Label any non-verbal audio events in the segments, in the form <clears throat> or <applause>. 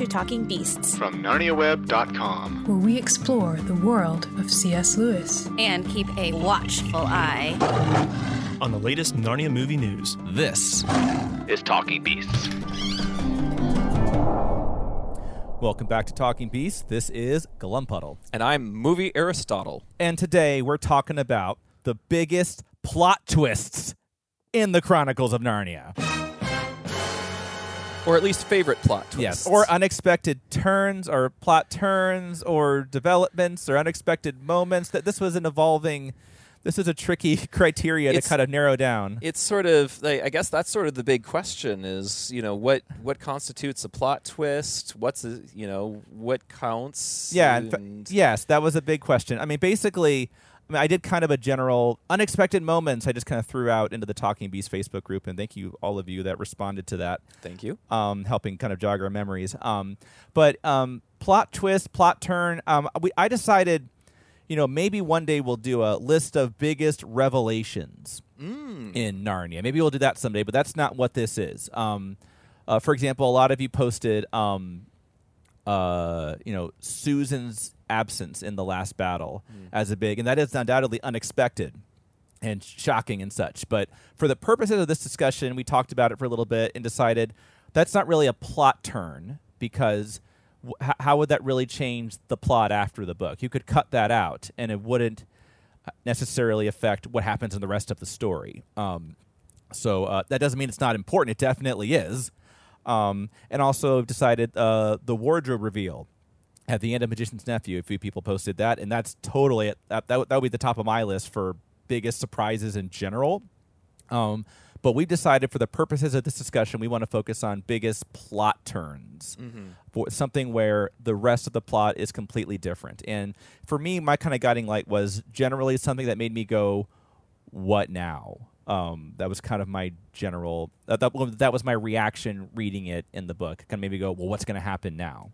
to Talking Beasts from NarniaWeb.com, where we explore the world of C.S. Lewis and keep a watchful eye on the latest Narnia movie news. This is Talking Beasts. Welcome back to Talking Beasts. This is Glumpuddle. And I'm Movie Aristotle. And today we're talking about the biggest plot twists in the Chronicles of Narnia. Or at least favorite plot twists. Yes. Or unexpected turns, or plot turns, or developments, or unexpected moments. That this was an evolving this is a tricky <laughs> criteria it's, to kind of narrow down. It's sort of, like, I guess that's sort of the big question: is you know what what constitutes a plot twist? What's a, you know what counts? Yeah, and, yes, that was a big question. I mean, basically. I, mean, I did kind of a general unexpected moments. I just kind of threw out into the Talking Beast Facebook group, and thank you all of you that responded to that. Thank you. Um, helping kind of jog our memories. Um, but um, plot twist, plot turn. Um, we, I decided you know, maybe one day we'll do a list of biggest revelations mm. in Narnia. Maybe we'll do that someday, but that's not what this is. Um, uh, for example, a lot of you posted, um, uh, you know, Susan's absence in the last battle mm. as a big, and that is undoubtedly unexpected and shocking and such. But for the purposes of this discussion, we talked about it for a little bit and decided that's not really a plot turn because how would that really change the plot after the book? You could cut that out, and it wouldn't uh, necessarily affect what happens in the rest of the story. Um, so uh, that doesn't mean it's not important. It definitely is. Um, and also decided uh, the wardrobe reveal at the end of Magician's Nephew. A few people posted that, and that's totally that. That, that would be the top of my list for biggest surprises in general. Um, but we've decided for the purposes of this discussion, we want to focus on biggest plot turns. Mm-hmm. For something where the rest of the plot is completely different. And for me, my kind of guiding light was generally something that made me go, "What now?" Um, that was kind of my general. Uh, that, that was my reaction reading it in the book. Kind of made me go, "Well, what's going to happen now?"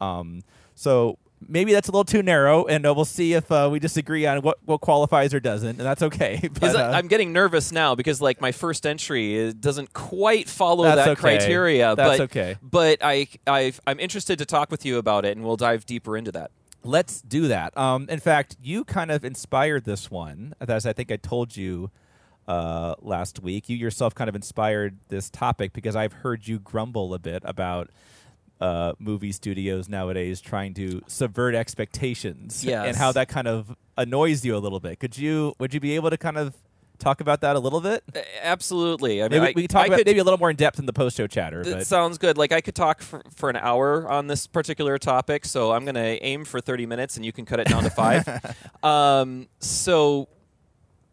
Um, so maybe that's a little too narrow, and uh, we'll see if uh, we disagree on what, what qualifies or doesn't, and that's okay. <laughs> But, uh, I'm getting nervous now because like my first entry doesn't quite follow that okay. criteria. That's but, okay. But I i am interested to talk with you about it, and we'll dive deeper into that. Let's do that. Um, in fact, you kind of inspired this one, as I think I told you. Uh, last week, you yourself kind of inspired this topic because I've heard you grumble a bit about uh, movie studios nowadays trying to subvert expectations yes. and how that kind of annoys you a little bit. Could you would you be able to kind of talk about that a little bit? Absolutely. I mean, maybe we can talk I about could, maybe a little more in depth in the post show chatter. That sounds good. Like I could talk for, for an hour on this particular topic, so I'm going to aim for 30 minutes, and you can cut it down to five. <laughs> um, so,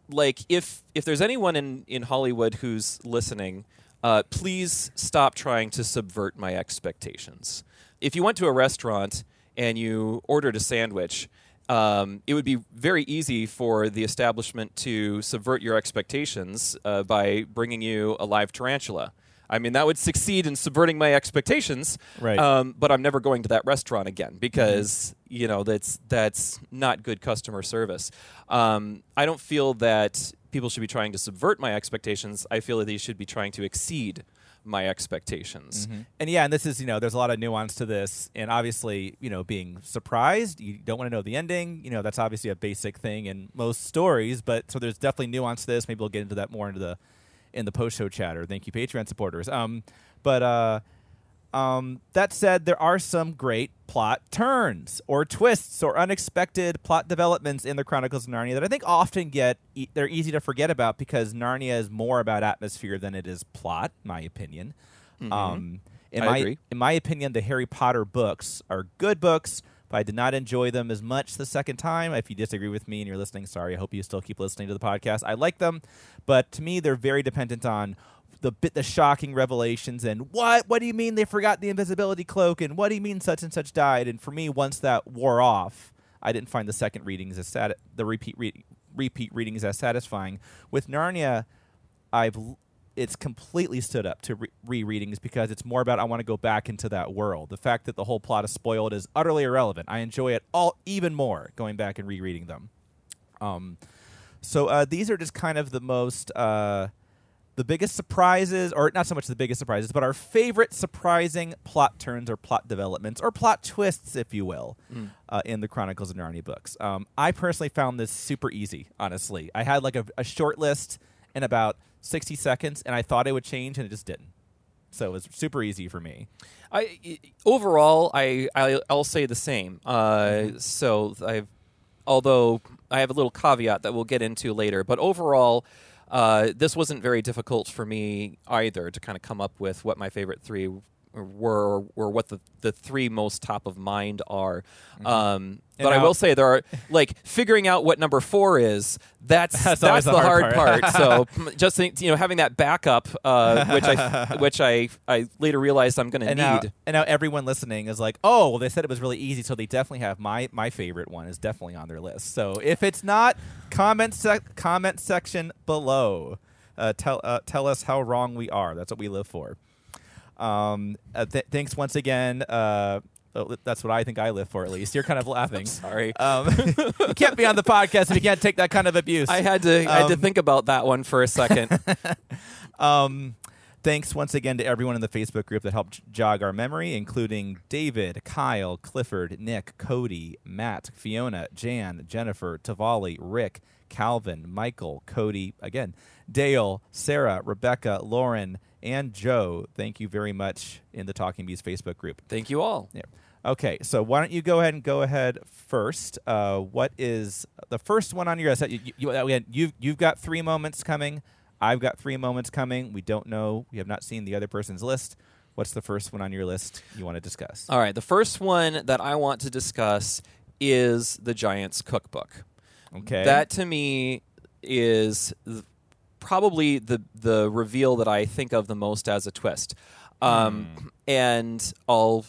like, if if there's anyone in in Hollywood who's listening uh, please stop trying to subvert my expectations. If you went to a restaurant and you ordered a sandwich, um, it would be very easy for the establishment to subvert your expectations uh, by bringing you a live tarantula. I mean, that would succeed in subverting my expectations. Right. Um, but I'm never going to that restaurant again because mm-hmm. you know that's that's not good customer service. Um, I don't feel that people should be trying to subvert my expectations. I feel that they should be trying to exceed my expectations. Mm-hmm. And yeah, and this is, you know, there's a lot of nuance to this. And obviously, you know, being surprised, you don't want to know the ending. You know, that's obviously a basic thing in most stories. But so there's definitely nuance to this. Maybe we'll get into that more into the in the post show chatter. Thank you, Patreon supporters. Um, but uh, um, that said, there are some great plot turns or twists or unexpected plot developments in the Chronicles of Narnia that I think often get e- they're easy to forget about because Narnia is more about atmosphere than it is plot, my opinion. Mm-hmm. Um, in I my agree. in my opinion, the Harry Potter books are good books, but I did not enjoy them as much the second time. If you disagree with me and you're listening, sorry. I hope you still keep listening to the podcast. I like them, but to me, they're very dependent on the bit the shocking revelations and what what do you mean they forgot the invisibility cloak and what do you mean such and such died and for me once that wore off I didn't find the second readings as the repeat re- repeat readings as satisfying with Narnia I've it's completely stood up to re- rereadings because it's more about I want to go back into that world. The fact that the whole plot is spoiled is utterly irrelevant. I enjoy it all even more going back and rereading them. Um, so uh, these are just kind of the most uh, the biggest surprises, or not so much the biggest surprises, but our favorite surprising plot turns or plot developments or plot twists, if you will, uh, in the Chronicles of Narnia books. Um, I personally found this super easy, honestly. I had like a, a short list and about 60 seconds, and I thought it would change, and it just didn't. So it was super easy for me. I overall, I, I I'll say the same. Uh, so I've, although I have a little caveat that we'll get into later, but overall, uh, this wasn't very difficult for me either to kind of come up with what my favorite three were or what the, the three most top of mind are. Um, And but I will say there are like figuring out what number four is. That's <laughs> That's that's, the, the hard hard, part. part. so <laughs> just you know having that backup, uh, which I <laughs> which I I later realized I'm going to need. now, and now everyone listening is like, oh, well, they said it was really easy, so they definitely have my my favorite one is definitely on their list. So if it's not, comment sec- comment section below. Uh, tell uh, tell us how wrong we are. That's what we live for. Um, uh, th- thanks once again. Uh, uh, that's what I think I live for, at least. You're kind of laughing. <laughs> Sorry. Um, <laughs> you can't be on the podcast if you can't take that kind of abuse. I had to I had to Um, think about that one for a second. <laughs> Um, thanks once again to everyone in the Facebook group that helped jog our memory, including David, Kyle, Clifford, Nick, Cody, Matt, Fiona, Jan, Jennifer, Tavali, Rick, Calvin, Michael, Cody, again, Dale, Sarah, Rebecca, Lauren, and Joe. Thank you very much in the Talking Beasts Facebook group. Thank you all. Yeah. Okay, so why don't you go ahead and go ahead first? Uh, what is the first one on your list? You, you, you've you've got three moments coming. I've got three moments coming. We don't know. We have not seen the other person's list. What's the first one on your list you want to discuss? All right, the first one that I want to discuss is the Giants Cookbook. Okay. That to me is probably the the reveal that I think of the most as a twist. Um, And I'll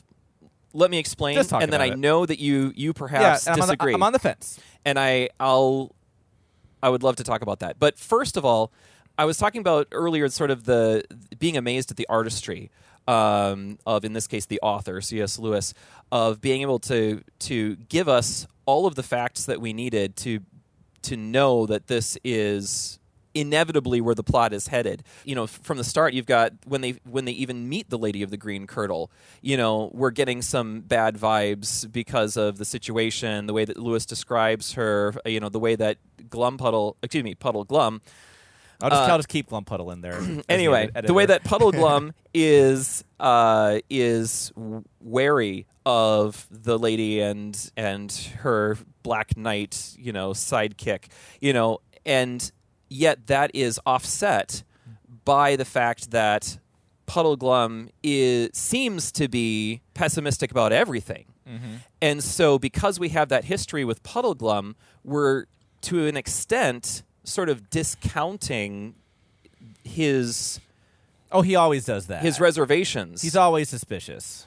let me explain, and then I it. know that you you yeah, perhaps and I'm, on the, disagree. I'm on the fence. and I I'll I would love to talk about that. But first of all, I was talking about earlier sort of the being amazed at the artistry um, of in this case the author C.S. Lewis of being able to to give us all of the facts that we needed to to know that this is inevitably where the plot is headed. You know, from the start, you've got when they when they even meet the Lady of the Green Kirtle. You know, we're getting some bad vibes because of the situation, the way that Lewis describes her. uh, You know, the way that Glumpuddle, excuse me, Puddleglum. I'll just, Uh, I'll just keep Glumpuddle in there. <clears throat> Anyway, the way that Puddleglum <laughs> is uh, is wary of the lady and and her Black Knight, you know, sidekick, you know, and yet that is offset by the fact that Puddleglum is seems to be pessimistic about everything. Mm-hmm. And so, because we have that history with Puddleglum, we're to an extent sort of discounting his oh, he always does that. his reservations. He's always suspicious.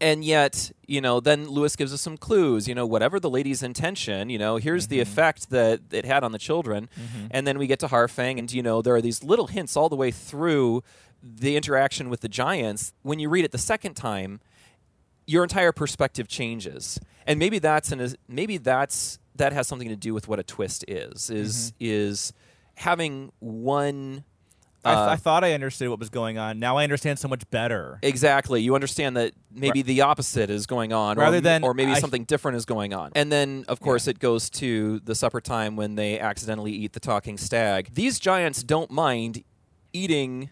And yet, you know, then Lewis gives us some clues. You know, whatever the lady's intention, you know, here's the mm-hmm. effect that it had on the children. Mm-hmm. And then we get to Harfang, and you know, there are these little hints all the way through the interaction with the giants. When you read it the second time, your entire perspective changes, and maybe that's an maybe that's that has something to do with what a twist is. Is mm-hmm. is having one. I, th- uh, I thought I understood what was going on. Now I understand so much better. Exactly. You understand that maybe the opposite is going on, Rather or, than or maybe I- something different is going on. And then, of course, it goes to the supper time when they accidentally eat the talking stag. These giants don't mind eating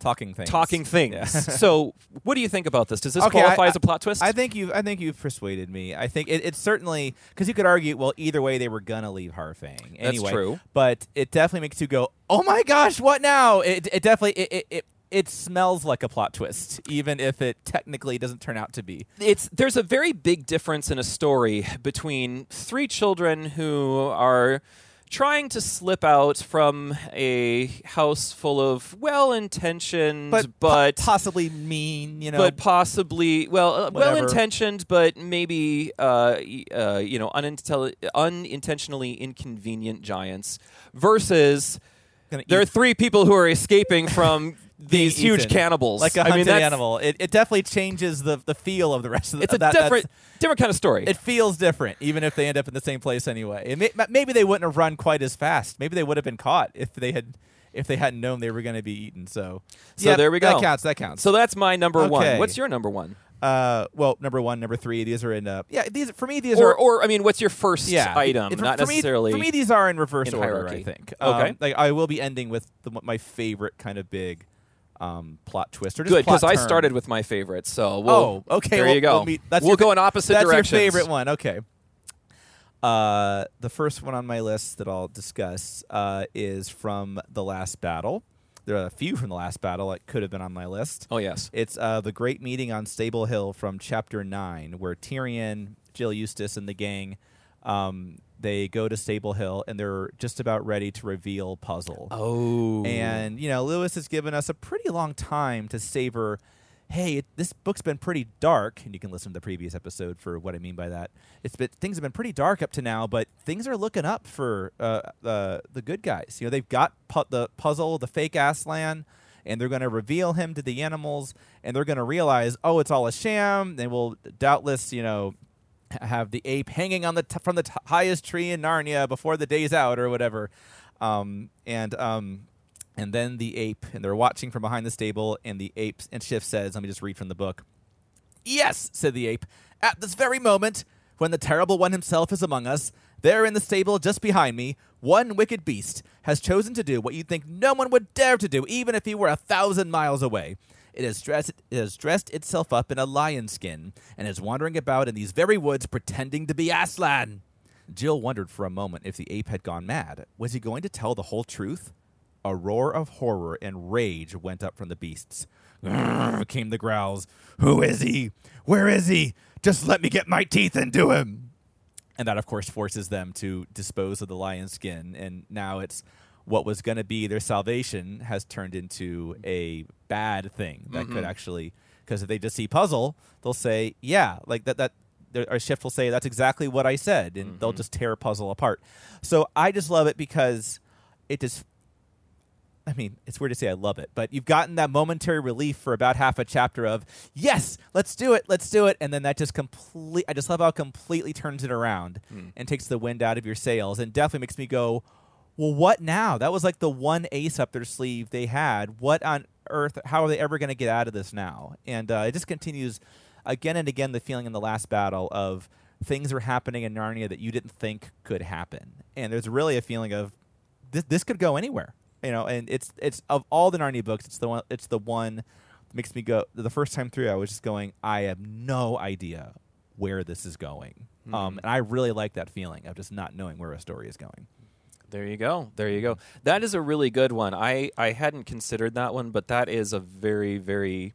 Talking things. talking things. Yeah. <laughs> so, what do you think about this? Does this Okay, qualify I- as a plot twist? I think you. I think you've persuaded me. I think it, it's certainly because you could argue, well, either way they were gonna leave Harfang. Anyway, true. But it definitely makes you go, "Oh my gosh, what now?" It, it definitely it, it, it it smells like a plot twist, even if it technically doesn't turn out to be. it's there's a very big difference in a story between three children who are trying to slip out from a house full of well-intentioned But, po- possibly mean, you know. but possibly well uh, well-intentioned but maybe uh, uh, you know unintelli- unintentionally inconvenient giants versus gonna there are three people who are escaping from <laughs> these huge cannibals like a hunted mean, animal. It, it definitely changes the the feel of the rest of the. it's a that, different different kind of story It feels different, even if they end up in the same place anyway. It may, maybe they wouldn't have run quite as fast. Maybe they would have been caught if they had if they hadn't known they were going to be eaten. So, So yeah, there we go. That counts. That counts. So that's my number one. What's your number one? Uh, well, number one, number three, these are in. Uh, yeah, these for me these Or, are. or I mean, what's your first yeah, item? it- for- Not for me- necessarily. for me, these are in reverse in order. hierarchy. I think. Okay. Um, like I will be ending with the, my favorite kind of big um, plot twist. Or just Good, because I started with my favorite. So we'll, oh, okay. There well, you go. we'll meet- that's we'll your go in opposite that's directions. That's your favorite one. Okay. Uh, the first one on my list that I'll discuss uh, is from the last battle. There are a few from the last battle that could have been on my list. Oh yes. It's uh, the great meeting on Stable Hill from Chapter Nine, where Tirian, Jill Eustace, and the gang um, they go to Stable Hill and they're just about ready to reveal Puzzle. Oh. And you know, Lewis has given us a pretty long time to savor. Hey, it, this book's been pretty dark, and you can listen to the previous episode for what I mean by that. It's been things have been pretty dark up to now, but things are looking up for uh, uh, the good guys. You know, they've got pu- the puzzle, the fake Aslan, and they're going to reveal him to the animals, and they're going to realize, oh, it's all a sham. They will doubtless, you know, have the ape hanging on the t- from the t- highest tree in Narnia before the day's out or whatever. Um, and um, and then the ape, and they're watching from behind the stable, and the ape, and Shift says, let me just read from the book. Yes, said the ape. At this very moment, when the terrible one himself is among us, there in the stable just behind me, one wicked beast has chosen to do what you'd think no one would dare to do, even if he were a thousand miles away. It has dressed it has dressed itself up in a lion skin and is wandering about in these very woods pretending to be Aslan. Jill wondered for a moment if the ape had gone mad. Was he going to tell the whole truth? A roar of horror and rage went up from the beasts. Came the growls. Who is he? Where is he? Just let me get my teeth into him. And that, of course, forces them to dispose of the lion's skin. And now it's what was going to be their salvation has turned into a bad thing that could actually, because if they just see puzzle, they'll say, yeah, like that, that, our shift will say, that's exactly what I said. And they'll mm-hmm. just tear puzzle apart. So I just love it because it just I mean, it's weird to say I love it, but you've gotten that momentary relief for about half a chapter of yes, let's do it, let's do it, and then that just complete. I just love how it completely turns it around and takes the wind out of your sails, and definitely makes me go, well, what now? That was like the one ace up their sleeve they had. What on earth? How are they ever going to get out of this now? And uh, it just continues again and again. The feeling in the last battle of things are happening in Narnia that you didn't think could happen, and there's really a feeling of this this could go anywhere. You know, and it's it's of all the Narnia books, it's the one it's the one that makes me go the first time through I was just going, I have no idea where this is going. Um, and I really like that feeling of just not knowing where a story is going. There you go. There you go. That is a really good one. I I hadn't considered that one, but that is a very very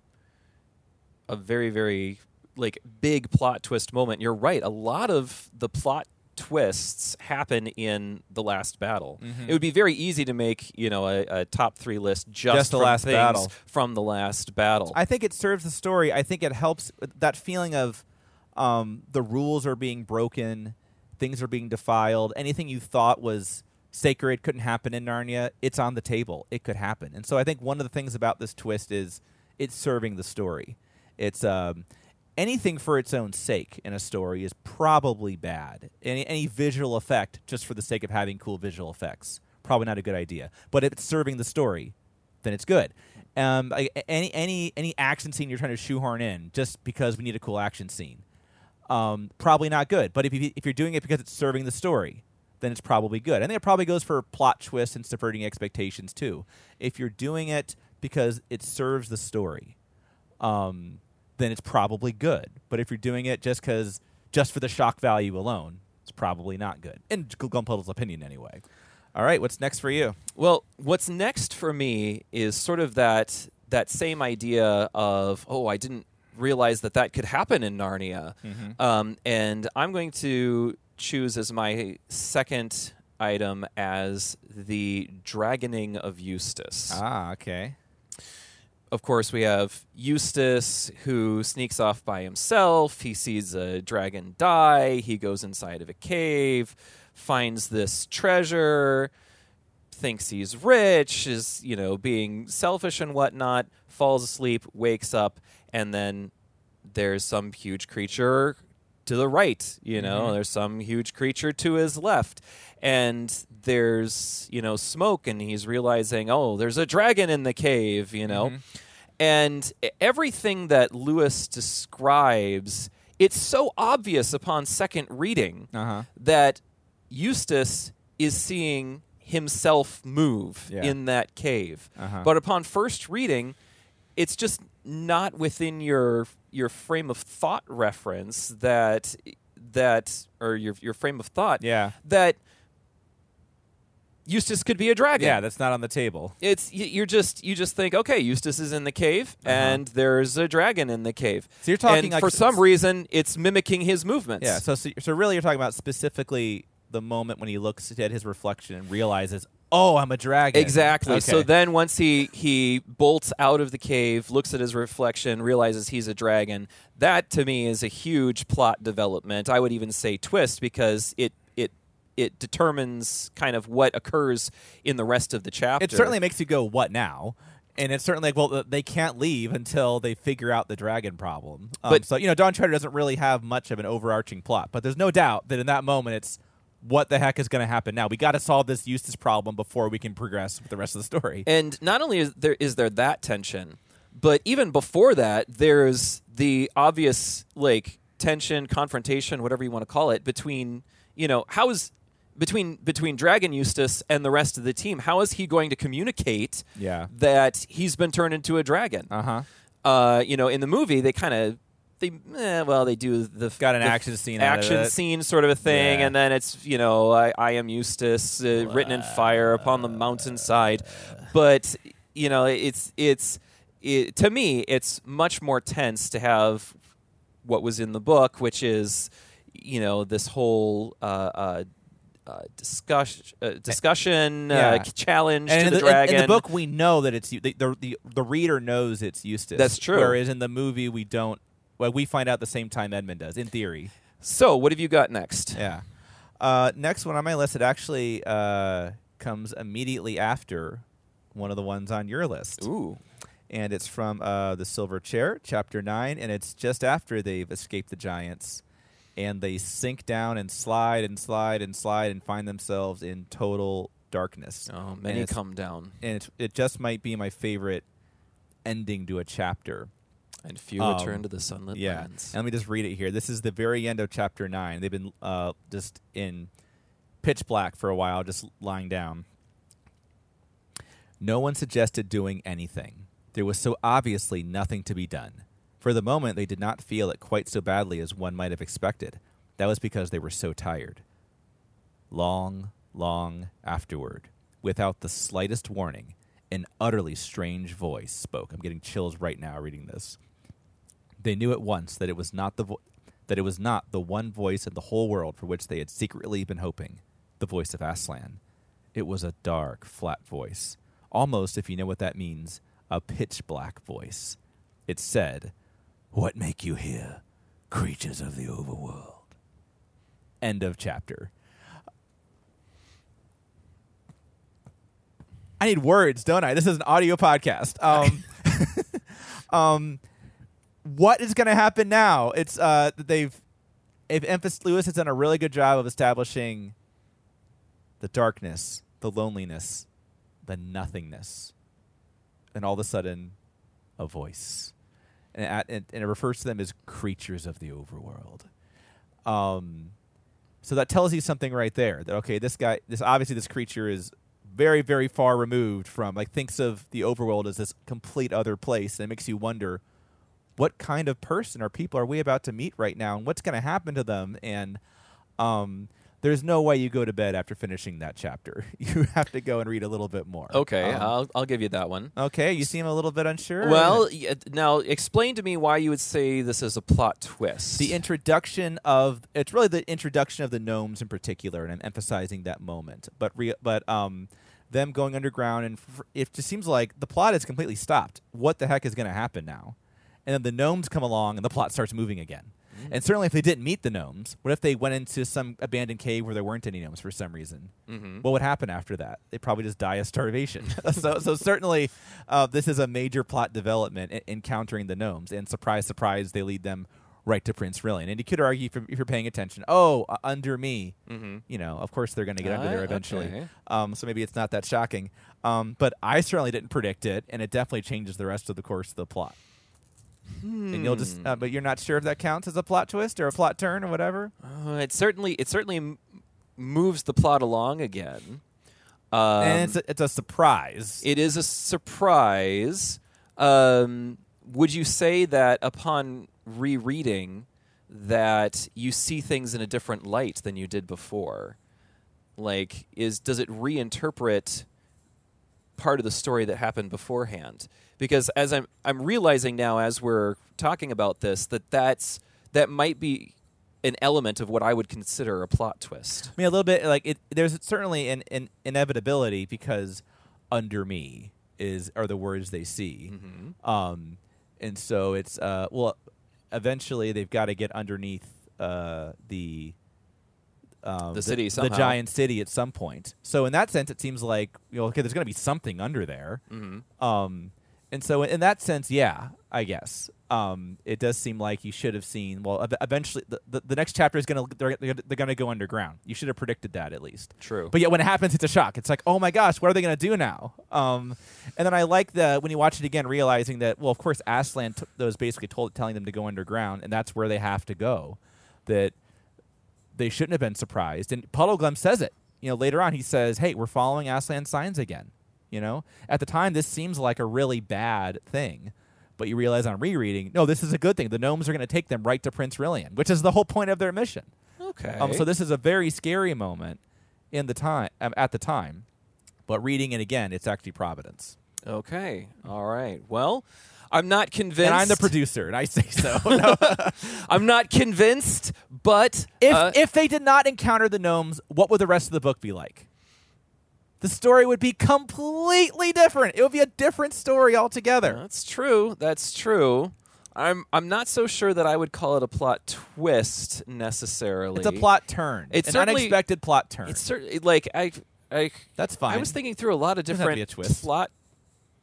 a very very like big plot twist moment. You're right. A lot of the plot twists happen in the last battle. It would be very easy to make, you know, a, a top 3 list just, Just the from last things battle. from the last battle. I think it serves the story. I think it helps that feeling of um, the rules are being broken, things are being defiled. Anything you thought was sacred couldn't happen in Narnia. It's on the table. It could happen. And so I think one of the things about this twist is it's serving the story. It's um, anything for its own sake in a story is probably bad. Any, any visual effect just for the sake of having cool visual effects probably not a good idea. But if it's serving the story, then it's good. Um, any any any action scene you're trying to shoehorn in just because we need a cool action scene, um, probably not good. But if you, if you're doing it because it's serving the story, then it's probably good. I think it probably goes for plot twists and subverting expectations too. If you're doing it because it serves the story, um, then it's probably good. But if you're doing it just because just for the shock value alone, it's probably not good. In Glumpuddle's opinion, anyway. All right, what's next for you? Well, what's next for me is sort of that that same idea of oh, I didn't realize that that could happen in Narnia, um, and I'm going to choose as my second item as the dragoning of Eustace. Ah, okay. Of course, we have Eustace who sneaks off by himself. He sees a dragon die. He goes inside of a cave, finds this treasure, thinks he's rich, is, you know, being selfish and whatnot, falls asleep, wakes up, and then there's some huge creature to the right. You know, Mm-hmm. there's some huge creature to his left, and there's you know smoke, and he's realizing, oh, there's a dragon in the cave. You know, Mm-hmm. and everything that Lewis describes, it's so obvious upon second reading Uh-huh. that Eustace is seeing himself move Yeah. in that cave. Uh-huh. But upon first reading, it's just not within your your frame of thought reference that that or your your frame of thought Yeah. that Eustace could be a dragon. Yeah, that's not on the table. It's y- you're just you just think okay Eustace is in the cave Uh-huh. and there's a dragon in the cave. So you're talking and like for s- some reason it's mimicking his movements. Yeah. So, so so really, you're talking about specifically the moment when he looks at his reflection and realizes, "Oh, I'm a dragon." Exactly. So then once he he bolts out of the cave, looks at his reflection, realizes he's a dragon. That to me is a huge plot development. I would even say twist because it it determines kind of what occurs in the rest of the chapter. it certainly makes you go, "What now?" And it's certainly like, well, they can't leave until they figure out the dragon problem. Um, But- so you know, Dawn Treader doesn't really have much of an overarching plot, but there's no doubt that in that moment, it's what the heck is going to happen now. We got to solve this Eustace problem before we can progress with the rest of the story. And not only is there is there that tension, but even before that, there's the obvious like tension, confrontation, whatever you want to call it, between you know how is between between Dragon Eustace and the rest of the team. How is he going to communicate Yeah. that he's been turned into a dragon? Uh huh. Uh, you know, in the movie, they kind of they eh, well they do the Got an the action scene action scene sort of a thing, Yeah. and then it's you know I, I am Eustace uh, written in fire upon the mountainside, but you know it's it's it, to me it's much more tense to have what was in the book, which is you know this whole. Uh, uh, uh, discussion, uh, discussion, uh, Yeah. challenge And to in the, the, dragon. in the book, we know that it's the, the the the reader knows it's Eustace. That's true. Whereas in the movie, we don't. Well, we find out the same time Edmund does, in theory. so, what have you got next? Yeah. Uh, next one on my list, it actually uh, comes immediately after one of the ones on your list. Ooh, And it's from uh, The Silver Chair, Chapter 9, and it's just after they've escaped the giants. And they sink down and slide and slide and slide and find themselves in total darkness. oh, many come down, And it, it just might be my favorite ending to a chapter. and few Um, return to the sunlit Yeah. lands. And let me just read it here. This is the very end of chapter nine. They've been uh, just in pitch black for a while, just lying down. No one suggested doing anything. There was so obviously nothing to be done. For the moment, they did not feel it quite so badly as one might have expected. That was because they were so tired. Long, long afterward, without the slightest warning, an utterly strange voice spoke. I'm getting chills right now reading this. They knew at once that it was not the vo- that it was not the one voice in the whole world for which they had secretly been hoping, the voice of Aslan. It was a dark, flat voice, almost, if you know what that means, a pitch black voice. It said, "What make you here, creatures of the overworld?" End of chapter. I need words, don't I? This is an audio podcast. Um, <laughs> um, what is going to happen now? It's uh, they've if Emphas Lewis has done a really good job of establishing the darkness, the loneliness, the nothingness, and all of a sudden, a voice, and, it- and, and it refers to them as creatures of the overworld. Um, so that tells you something right there. That okay, this guy, this obviously this creature is very, very far removed from like thinks of the overworld as this complete other place, and it makes you wonder what kind of person or people are we about to meet right now, and what's going to happen to them. And um, there's no way you go to bed after finishing that chapter. <laughs> You have to go and read a little bit more. Okay, Um, I'll I'll give you that one. okay. You seem a little bit unsure. Well, now explain to me why you would say this is a plot twist. the introduction of it's really the introduction of the gnomes in particular, and I'm emphasizing that moment. But re, but um, them going underground, and f- it just seems like the plot is completely stopped. What the heck is going to happen now? And then the gnomes come along, and the plot starts moving again. And certainly, if they didn't meet the gnomes, what if they went into some abandoned cave where there weren't any gnomes for some reason? Mhm. What would happen after that? They'd probably just die of starvation. <laughs> so, so certainly, uh, this is a major plot development, e- encountering the gnomes. And surprise, surprise, they lead them right to Prince Rilian. And you could argue if you're, if you're paying attention, oh, uh, under me, you know, of course they're going to get under Ah, there eventually. okay. Um, so maybe it's not that shocking. Um, but I certainly didn't predict it, and it definitely changes the rest of the course of the plot. And you'll just, uh, but you're not sure if that counts as a plot twist or a plot turn or whatever. Uh, it certainly it certainly m- moves the plot along again. Um, and it's a, it's a surprise. it is a surprise. Um, would you say that upon rereading that you see things in a different light than you did before? Like, is does it reinterpret part of the story that happened beforehand? Because as I'm I'm realizing now as we're talking about this that that's that might be an element of what I would consider a plot twist. I mean, a little bit like it. There's certainly an, an inevitability because under me is are the words they see, Mm-hmm. um, and so it's uh, well, eventually they've got to get underneath uh, the. Um, The city the somehow. giant city at some point. So in that sense, it seems like you know, okay, there's going to be something under there. Mm-hmm. Um, and so in that sense, yeah, I guess um, it does seem like you should have seen. Well, eventually, the, the, the next chapter is going to they're, they're, to go underground. You should have predicted that at least. True. But yet, when it happens, it's a shock. It's like, oh my gosh, what are they going to do now? Um, and then I like the when you watch it again, realizing that well, of course, Aslan t- was basically told telling them to go underground, and that's where they have to go. That they shouldn't have been surprised. And Puddleglum says it. You know, later on he says, "Hey, we're following Aslan's signs again." You know, at the time this seems like a really bad thing, but you realize on rereading, no, this is a good thing. The gnomes are going to take them right to Prince Rilian, which is the whole point of their mission. Okay. Um, so this is a very scary moment in the time um, at the time, but reading it again, it's actually Providence. Okay. All right. Well, I'm not convinced. And I'm the producer, and I say so. <laughs> No. <laughs> I'm not convinced, but if uh, if they did not encounter the gnomes, what would the rest of the book be like? The story would be completely different. It would be a different story altogether. that's true. That's true. I'm I'm not so sure that I would call it a plot twist necessarily. It's a plot turn. It's an unexpected plot turn. It's certainly like I I That's fine. I was thinking through a lot of Doesn't have to different a twist. plot,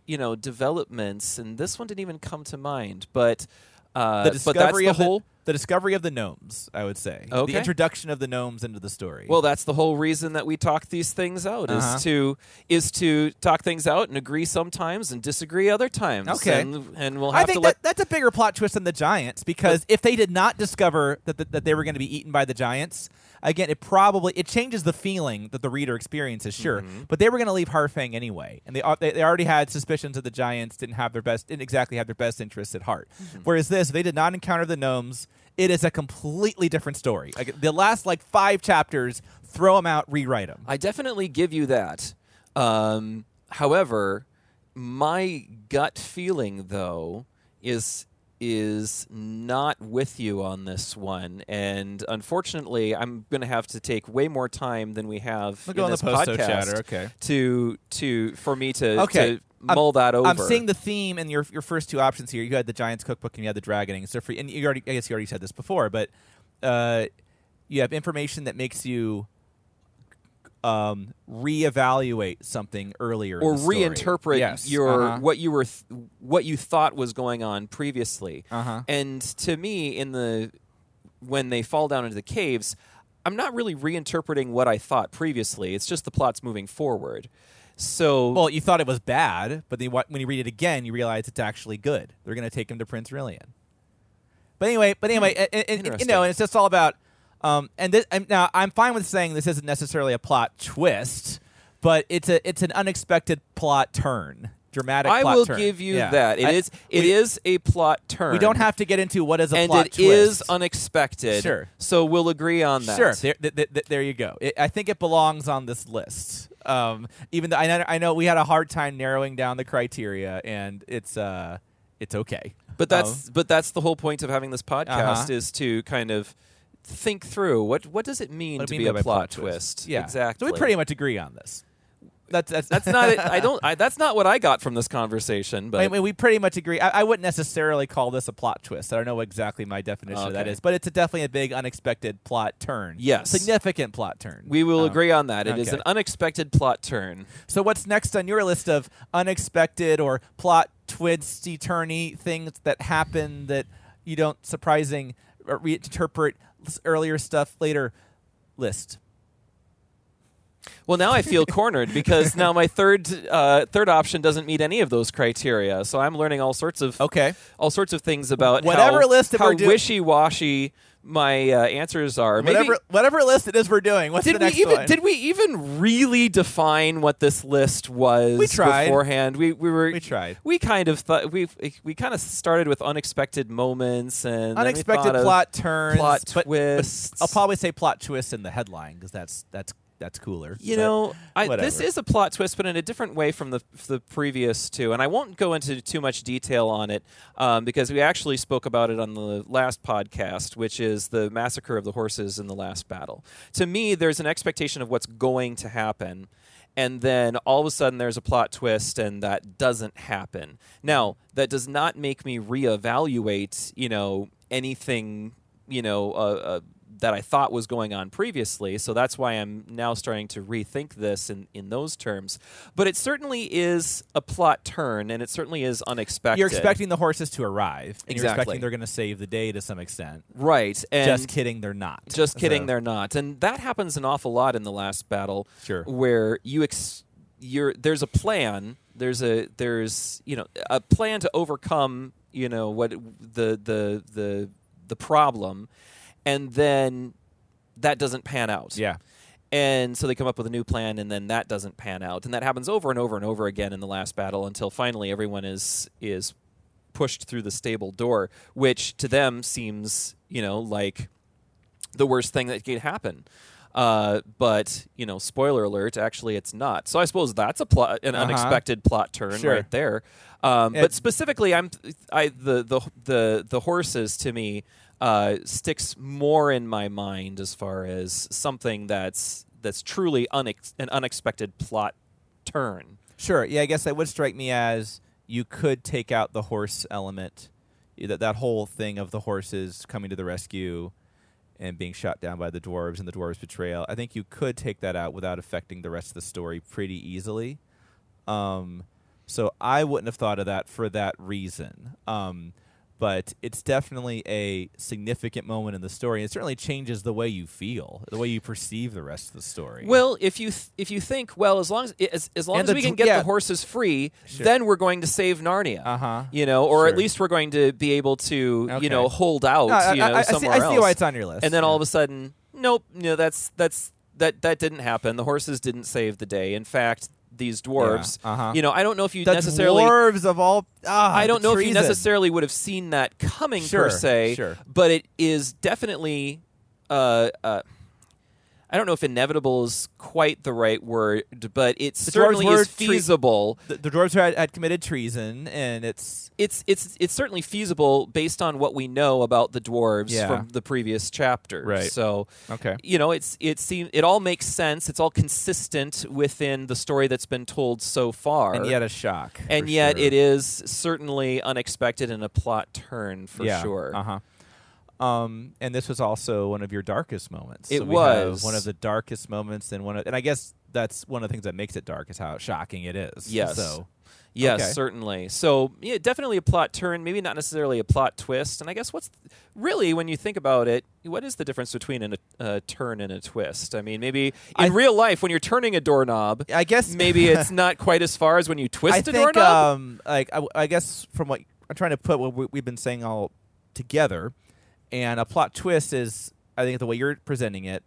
you know, developments, and this one didn't even come to mind. But uh, the but that's discovery the of whole. The, the discovery of the gnomes. I would say Okay. the introduction of the gnomes into the story. Well, that's the whole reason that we talk these things out Uh-huh. is to is to talk things out and agree sometimes and disagree other times. Okay. and, and we'll I have think to let that, that's a bigger plot twist than the giants because if they did not discover that, that, that they were going to be eaten by the giants, again, it probably it changes the feeling that the reader experiences, sure. Mm-hmm. But they were going to leave Harfang anyway, and they, they they already had suspicions that the giants didn't have their best didn't exactly have their best interests at heart. Mm-hmm. Whereas this, they did not encounter the gnomes. It is a completely different story. Like the last like five chapters, throw them out, rewrite them. I definitely give you that. Um, however, my gut feeling though is is not with you on this one, and unfortunately, I'm going to have to take way more time than we have We'll in go on the this podcast chatter, okay. to to for me to, Okay. to mull that over. I'm seeing the theme in your your first two options here. You had the Giants cookbook and you had the Dragoning. So for and you already, I guess you already said this before, but uh, you have information that makes you um, reevaluate something earlier or reinterpret Yes. your Uh-huh. what you were th- what you thought was going on previously. Uh-huh. And to me, in the when they fall down into the caves, I'm not really reinterpreting what I thought previously. It's just the plot's moving forward. So Well, you thought it was bad, but then when you read it again, you realize it's actually good. They're going to take him to Prince Rilian. But anyway, but anyway, and, and- and, you Hmm. Know, and it's just all about. Um, and this, and now I'm fine with saying this isn't necessarily a plot twist, but it's a it's an unexpected plot turn, dramatic. I plot will turn. give you Yeah. that. It I- is it is we- a plot turn. We don't have to get into what is a and plot it is twist. unexpected. Sure. So we'll agree on that. Sure, there, th- th- th- there you go. It, I think it belongs on this list. Um, even though I know, I know we had a hard time narrowing down the criteria, and it's uh, it's okay. But that's Um, but that's the whole point of having this podcast Uh-huh. is to kind of think through what what does it mean what to you be a by plot, twist. Yeah, exactly. So we pretty much agree on this. That's that's that's not it. I don't. I, that's not what I got from this conversation. But I mean, we pretty much agree. I, I wouldn't necessarily call this a plot twist. I don't know exactly my definition of that is, but it's a definitely a big unexpected plot turn. Yes. significant plot turn. we will Um, agree on that. It is okay. an unexpected plot turn. So what's next on your list of unexpected or plot twisty turny things that happen that you don't surprising reinterpret earlier stuff later. List. Well, now I feel cornered because now my third uh, third option doesn't meet any of those criteria. So I'm learning all sorts of Okay. all sorts of things about Whatever how, list how wishy washy my uh, answers are. Maybe, Whatever whatever list it is we're doing. What's did the we next even one? did we even really define what this list was We tried. beforehand? We we were We tried. We kind of thought we we kind of started with unexpected moments and Unexpected plot turns, plot twists. I'll probably say plot twist in the headline because that's that's that's cooler. You know, I, this is a plot twist, but in a different way from the the previous two. And I won't go into too much detail on it um, because we actually spoke about it on the last podcast, which is the massacre of the horses in the last battle. To me, there's an expectation of what's going to happen. And then all of a sudden, there's a plot twist, and that doesn't happen. Now, that does not make me reevaluate, you know, anything, you know, uh, uh, that I thought was going on previously. So that's why I'm now starting to rethink this in, in those terms. But it certainly is a plot turn, and it certainly is unexpected. You're expecting the horses to arrive. And You're Exactly. expecting they're going to save the day to some extent. right? And Just kidding, they're not. Just kidding, So- they're not. And that happens an awful lot in the last battle. Sure. Where you ex- you're there's a plan. There's a there's you know a plan to overcome you know what the the the the problem, and then that doesn't pan out. Yeah. And so they come up with a new plan, and then that doesn't pan out, and that happens over and over and over again in the last battle until finally everyone is is pushed through the stable door, which to them seems you know like the worst thing that could happen. Uh, but you know, spoiler alert. Actually, it's not. So I suppose that's a plot, an Uh-huh. unexpected plot turn Sure. right there. Um, but specifically, I'm I the the the the horses to me uh, sticks more in my mind as far as something that's that's truly unex- an unexpected plot turn. Sure. Yeah, I guess that would strike me as you could take out the horse element, that that whole thing of the horses coming to the rescue and being shot down by the dwarves and the dwarves' betrayal. I think you could take that out without affecting the rest of the story pretty easily. Um, so I wouldn't have thought of that for that reason. Um, but it's definitely a significant moment in the story. It certainly changes the way you feel, the way you perceive the rest of the story. Well, if you th- if you think well, as long as as, as long And as we can get yeah. the horses free, Sure. then we're going to save Narnia. Uh-huh. You know, or at least we're going to be able to Okay. you know hold out. No, I- you know, I- I see- somewhere I see why it's on your list. And then all of a sudden, nope. You know, that's that's that that didn't happen. The horses didn't save the day. In fact, these dwarves. Yeah, uh-huh. You know, I don't know if you the necessarily. dwarves of all. Ah, I don't know if you necessarily would have seen that coming Sure, per se, sure. but it is definitely. Uh, uh, I don't know if inevitable is quite the right word, but it dwarves certainly is tre- feasible. The, the dwarves had, had committed treason, and it's It's it's it's certainly feasible based on what we know about the dwarves Yeah. from the previous chapter. Right. So okay. you know, it's it seems it all makes sense. It's all consistent within the story that's been told so far. And yet a shock. and yet sure. it is certainly unexpected and a plot turn for yeah, sure. Uh huh. Um, and this was also one of your darkest moments. It So was. one of the darkest moments, and one of, and I guess that's one of the things that makes it dark is how shocking it is. Yes. So Yes, Okay. certainly. So, yeah, definitely a plot turn, maybe not necessarily a plot twist. And I guess what's really, when you think about it, what is the difference between an, a turn and a twist? I mean, maybe in I- real life, when you're turning a doorknob, I guess maybe <laughs> it's not quite as far as when you twist I a think, doorknob. um, like I, I guess from what I'm trying to put what we, we've been saying all together, and a plot twist is, I think the way you're presenting it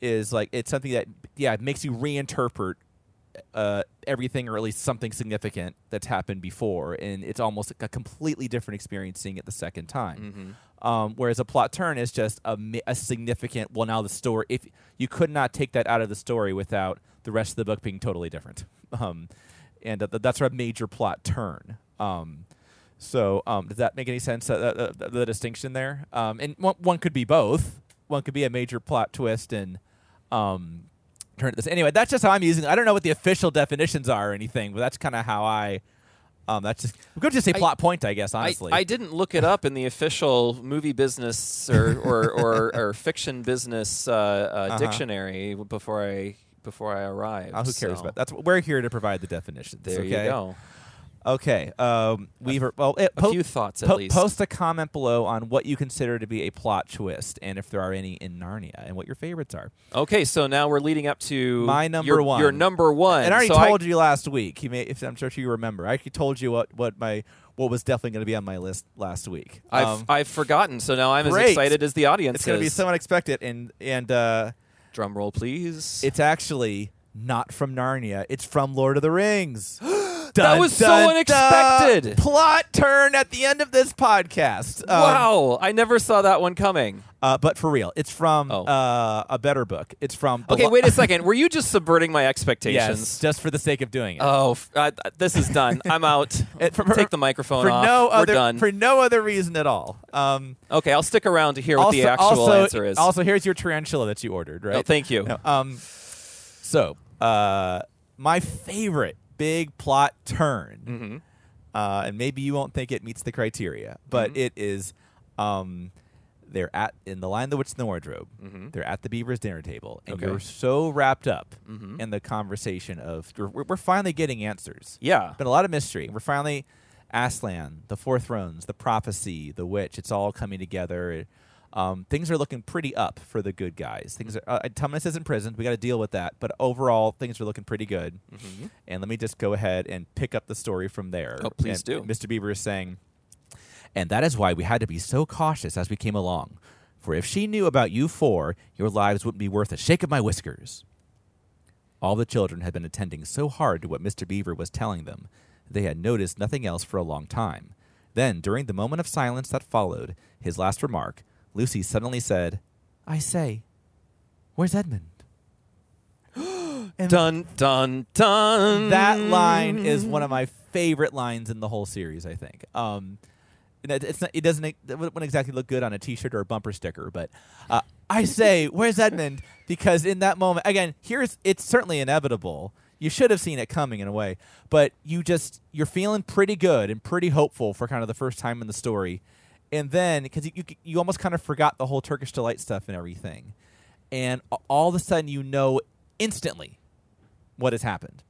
is like it's something that yeah it makes you reinterpret uh, everything or at least something significant that's happened before, and it's almost like a completely different experience seeing it the second time. Mm-hmm. Um, whereas a plot turn is just a, a significant. Well, now the story. If you could not take that out of the story without the rest of the book being totally different, <laughs> um, and uh, th- that's a major plot turn. Um, so, um, does that make any sense? Uh, uh, the distinction there, um, and one, one could be both. One could be a major plot twist and um, turn it this. Anyway, that's just how I'm using. it. I don't know what the official definitions are or anything, but that's kind of how I. Um, that's just we could just say I- plot point, I guess. Honestly, I didn't look it up in the official movie business or or, or, or fiction business uh, uh, Uh-huh. dictionary before I before I arrived. Uh, who cares so about that's we're here to provide the definitions. There okay? you go. Okay. Um, Weaver. Well, it, A few thoughts, at least. Post a comment below on what you consider to be a plot twist, and if there are any in Narnia, and what your favorites are. Okay, so now we're leading up to My number your, one. Your number one. And I already So told you last week. You may, if I'm sure you remember. I told you what what my what was definitely going to be on my list last week. I've Um, I've forgotten, so now I'm as excited as the audience it's going to be so unexpected, and and uh, Drum roll, please. it's actually not from Narnia. It's from Lord of the Rings. <gasps> <gasps> That was so unexpected. Plot turn at the end of this podcast. Um, wow, I never saw that one coming. Uh, but for real, it's from Oh. uh, a better book. It's from. Okay, wait a <laughs> second. Were you just subverting my expectations? yes, just for the sake of doing it. Oh, f- uh, this is done. I'm out. <laughs> It- Take the microphone for off. no We're other done. for no other reason at all. Um, okay, I'll stick around to hear what the actual also, answer is. Also, here's your tarantula that you ordered. Right? Oh, thank you. No, um, so uh, my favorite big plot turn, Mm-hmm. uh, and maybe you won't think it meets the criteria, but Mm-hmm. it is. Um, they're at in the Lion, the witch in the wardrobe. Mhm. They're at the beaver's dinner table, and Okay. you're so wrapped up Mhm. in the conversation of we're, we're finally getting answers. Yeah. been a lot of mystery. We're finally Aslan, the Four Thrones, the prophecy, the witch. It's all coming together. Um, things are looking pretty up for the good guys. Things are. Uh, Tumnus is in prison. We got to deal with that. But overall, things are looking pretty good. And let me just go ahead and pick up the story from there. Oh, please And- do. and Mr. Beaver is saying, and that is why we had to be so cautious as we came along. For if she knew about you four, your lives wouldn't be worth a shake of my whiskers. All the children had been attending so hard to what Mr. Beaver was telling them, they had noticed nothing else for a long time. Then, during the moment of silence that followed his last remark, Lucy suddenly said, I say, where's Edmund? <gasps> Dun dun dun. that line is one of my favorite lines in the whole series. I think. Um, it- it's not, it doesn't it wouldn't exactly look good on a T-shirt or a bumper sticker, but uh, I say, "Where's Edmund?" Because in that moment, again, here's it's certainly inevitable. You should have seen it coming in a way, but you just you're feeling pretty good and pretty hopeful for kind of the first time in the story, and then because you, you you almost kind of forgot the whole Turkish delight stuff and everything, and all of a sudden you know instantly what has happened.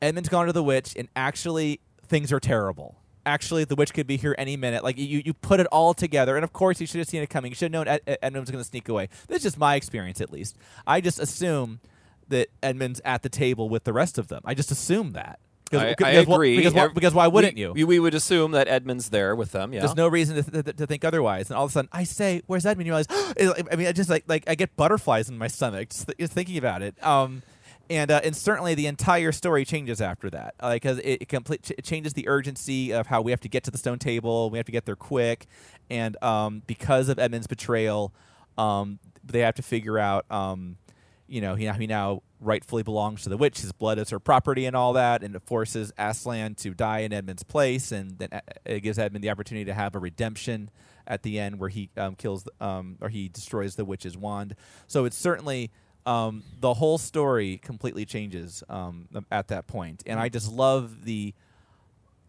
Edmund's gone to the witch, and actually things are terrible. Actually, the witch could be here any minute. Like you, you put it all together, and of course, you should have seen it coming. You should have known Ed- Ed- Edmund was going to sneak away. This is just my experience, at least. I just assume that Edmund's at the table with the rest of them. I just assume that. I, I because, wh- agree. Because, because why wouldn't we, you? We, would assume that Edmund's there with them. Yeah. There's no reason to, th- th- to think otherwise. And all of a sudden, I say, "Where's Edmund?" You realize, <gasps> I mean, I just like like I get butterflies in my stomach just, th- just thinking about it. Um, and uh, and certainly the entire story changes after that, because it, it complete ch- it changes the urgency of how we have to get to the stone table. We have to get there quick, and um, because of Edmund's betrayal, um, they have to figure out. Um, you know, he, he now rightfully belongs to the witch. His blood is her property and all that, and it forces Aslan to die in Edmund's place, and then uh, it gives Edmund the opportunity to have a redemption at the end where he um, kills um, or he destroys the witch's wand. So it's certainly um, the whole story completely changes um, at that point, and I just love the.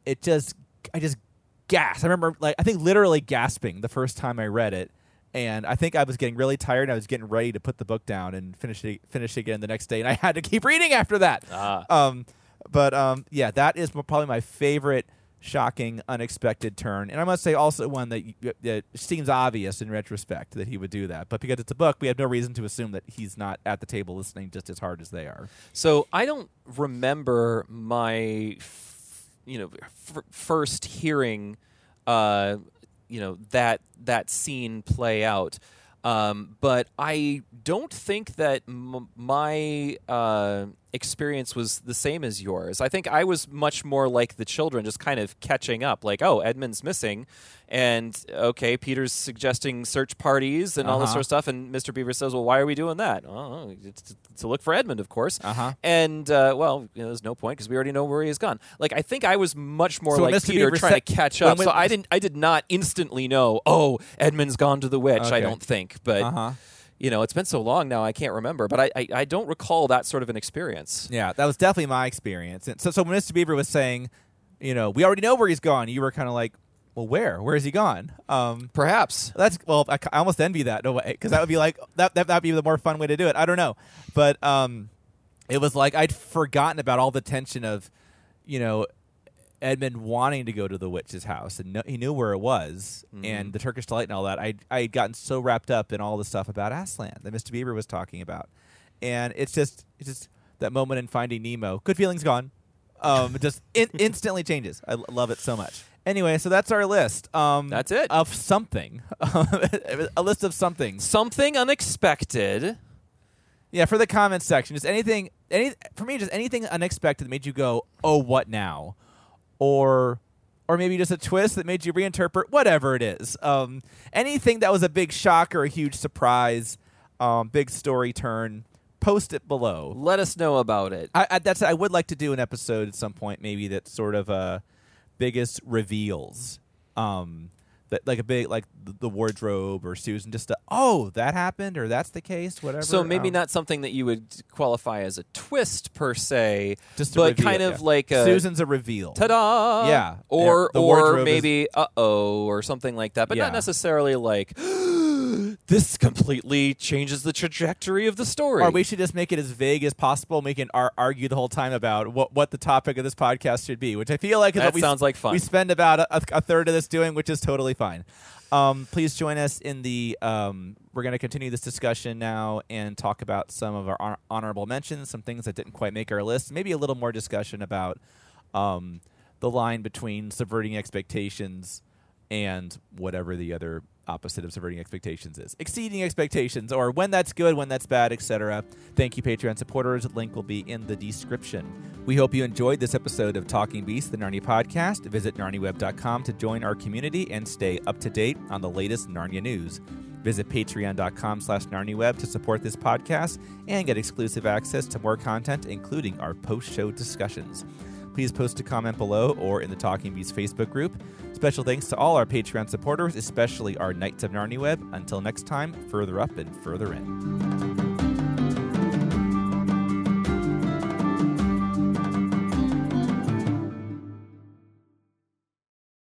It just, I just gasped. I remember, like, I think literally gasping the first time I read it and I think I was getting really tired. and I was getting ready to put the book down and finish it, finish it again the next day, and I <laughs> had to keep reading after that. Ah. Um, but um, yeah, that is probably my favorite shocking, unexpected turn, and I must say also one that, that seems obvious in retrospect that he would do that. But because it's a book, we have no reason to assume that he's not at the table listening just as hard as they are. So I don't remember my, f- you know, f- first hearing, uh, you know that that scene play out. Um, but I don't think that m- my uh, experience was the same as yours. I think I was much more like the children, just kind of catching up. Like, oh, Edmund's missing, and okay, Peter's suggesting search parties and all this Uh-huh. sort of stuff. And Mr. Beaver says, "Well, why are we doing that? Oh, it's to, to look for Edmund, of course." Uh-huh. And uh, well, you know, there's no point because we already know where he's gone. Like, I think I was much more So like Mr. Peter, Beaver trying said- to catch up. when- so I didn't, I did not instantly know. Oh, Edmund's gone to the witch. I don't think, but Uh-huh. You know, it's been so long now, I can't remember. But I, I, I don't recall that sort of an experience. Yeah, that was definitely my experience. And so, so when Mr. Beaver was saying, you know, we already know where he's gone, you were kind of like, well, where? Where is he gone? Um, Perhaps. That's well, I, I almost envy that in a way because that would be like that that would be the more fun way to do it. I don't know, but um, it was like I'd forgotten about all the tension of, you know, Edmund wanting to go to the witch's house, and kn- he knew where it was, Mm-hmm. and the Turkish delight and all that. I I had gotten so wrapped up in all the stuff about Aslan that Mr. Beaver was talking about, and it's just it's just that moment in Finding Nemo. Good feelings gone. Um, just in- <laughs> instantly changes. I l- love it so much. Anyway, so that's our list. Um, That's it. of something. <laughs> a list of something. Something unexpected. Yeah, for the comments section, just anything, any for me, just anything unexpected that made you go, "Oh, what now?" Or or maybe just a twist that made you reinterpret whatever it is. Um, anything that was a big shock or a huge surprise, um, big story turn. Post it below. Let us know about it. I, I, that's I would like to do an episode at some point, maybe that's sort of uh, biggest reveals. Um, that like a big like the, the wardrobe or Susan, just a, oh that happened or that's the case, whatever. So maybe Um, not something that you would qualify as a twist per se, just but reveal, kind of yeah. like a Susan's a reveal. ta-da. Yeah. Or Yeah, or maybe uh oh or something like that, but Yeah. not necessarily like this completely changes the trajectory of the story. Or we should just make it as vague as possible. We can ar- argue the whole time about what, what the topic of this podcast should be, which I feel like is That what we, sounds like fun. We spend about a, a third of this doing, which is totally fine. Um, please join us in the. Um, we're going to continue this discussion now and talk about some of our hon- honorable mentions, some things that didn't quite make our list, maybe a little more discussion about um, the line between subverting expectations and whatever the other opposite of subverting expectations is. Exceeding expectations or when that's good when that's bad etc thank you patreon supporters. Link will be in the description. We hope you enjoyed this episode of talking beasts the narnia podcast. Visit narniaweb.com to join our community and stay up to date on the latest narnia news. Visit patreon.com slash narniaweb to support this podcast and get exclusive access to more content including our post-show discussions please post a comment below or in the Talking Beasts Facebook group. Special thanks to all our Patreon supporters, especially our Knights of Narnia Web. Until next time, further up and further in.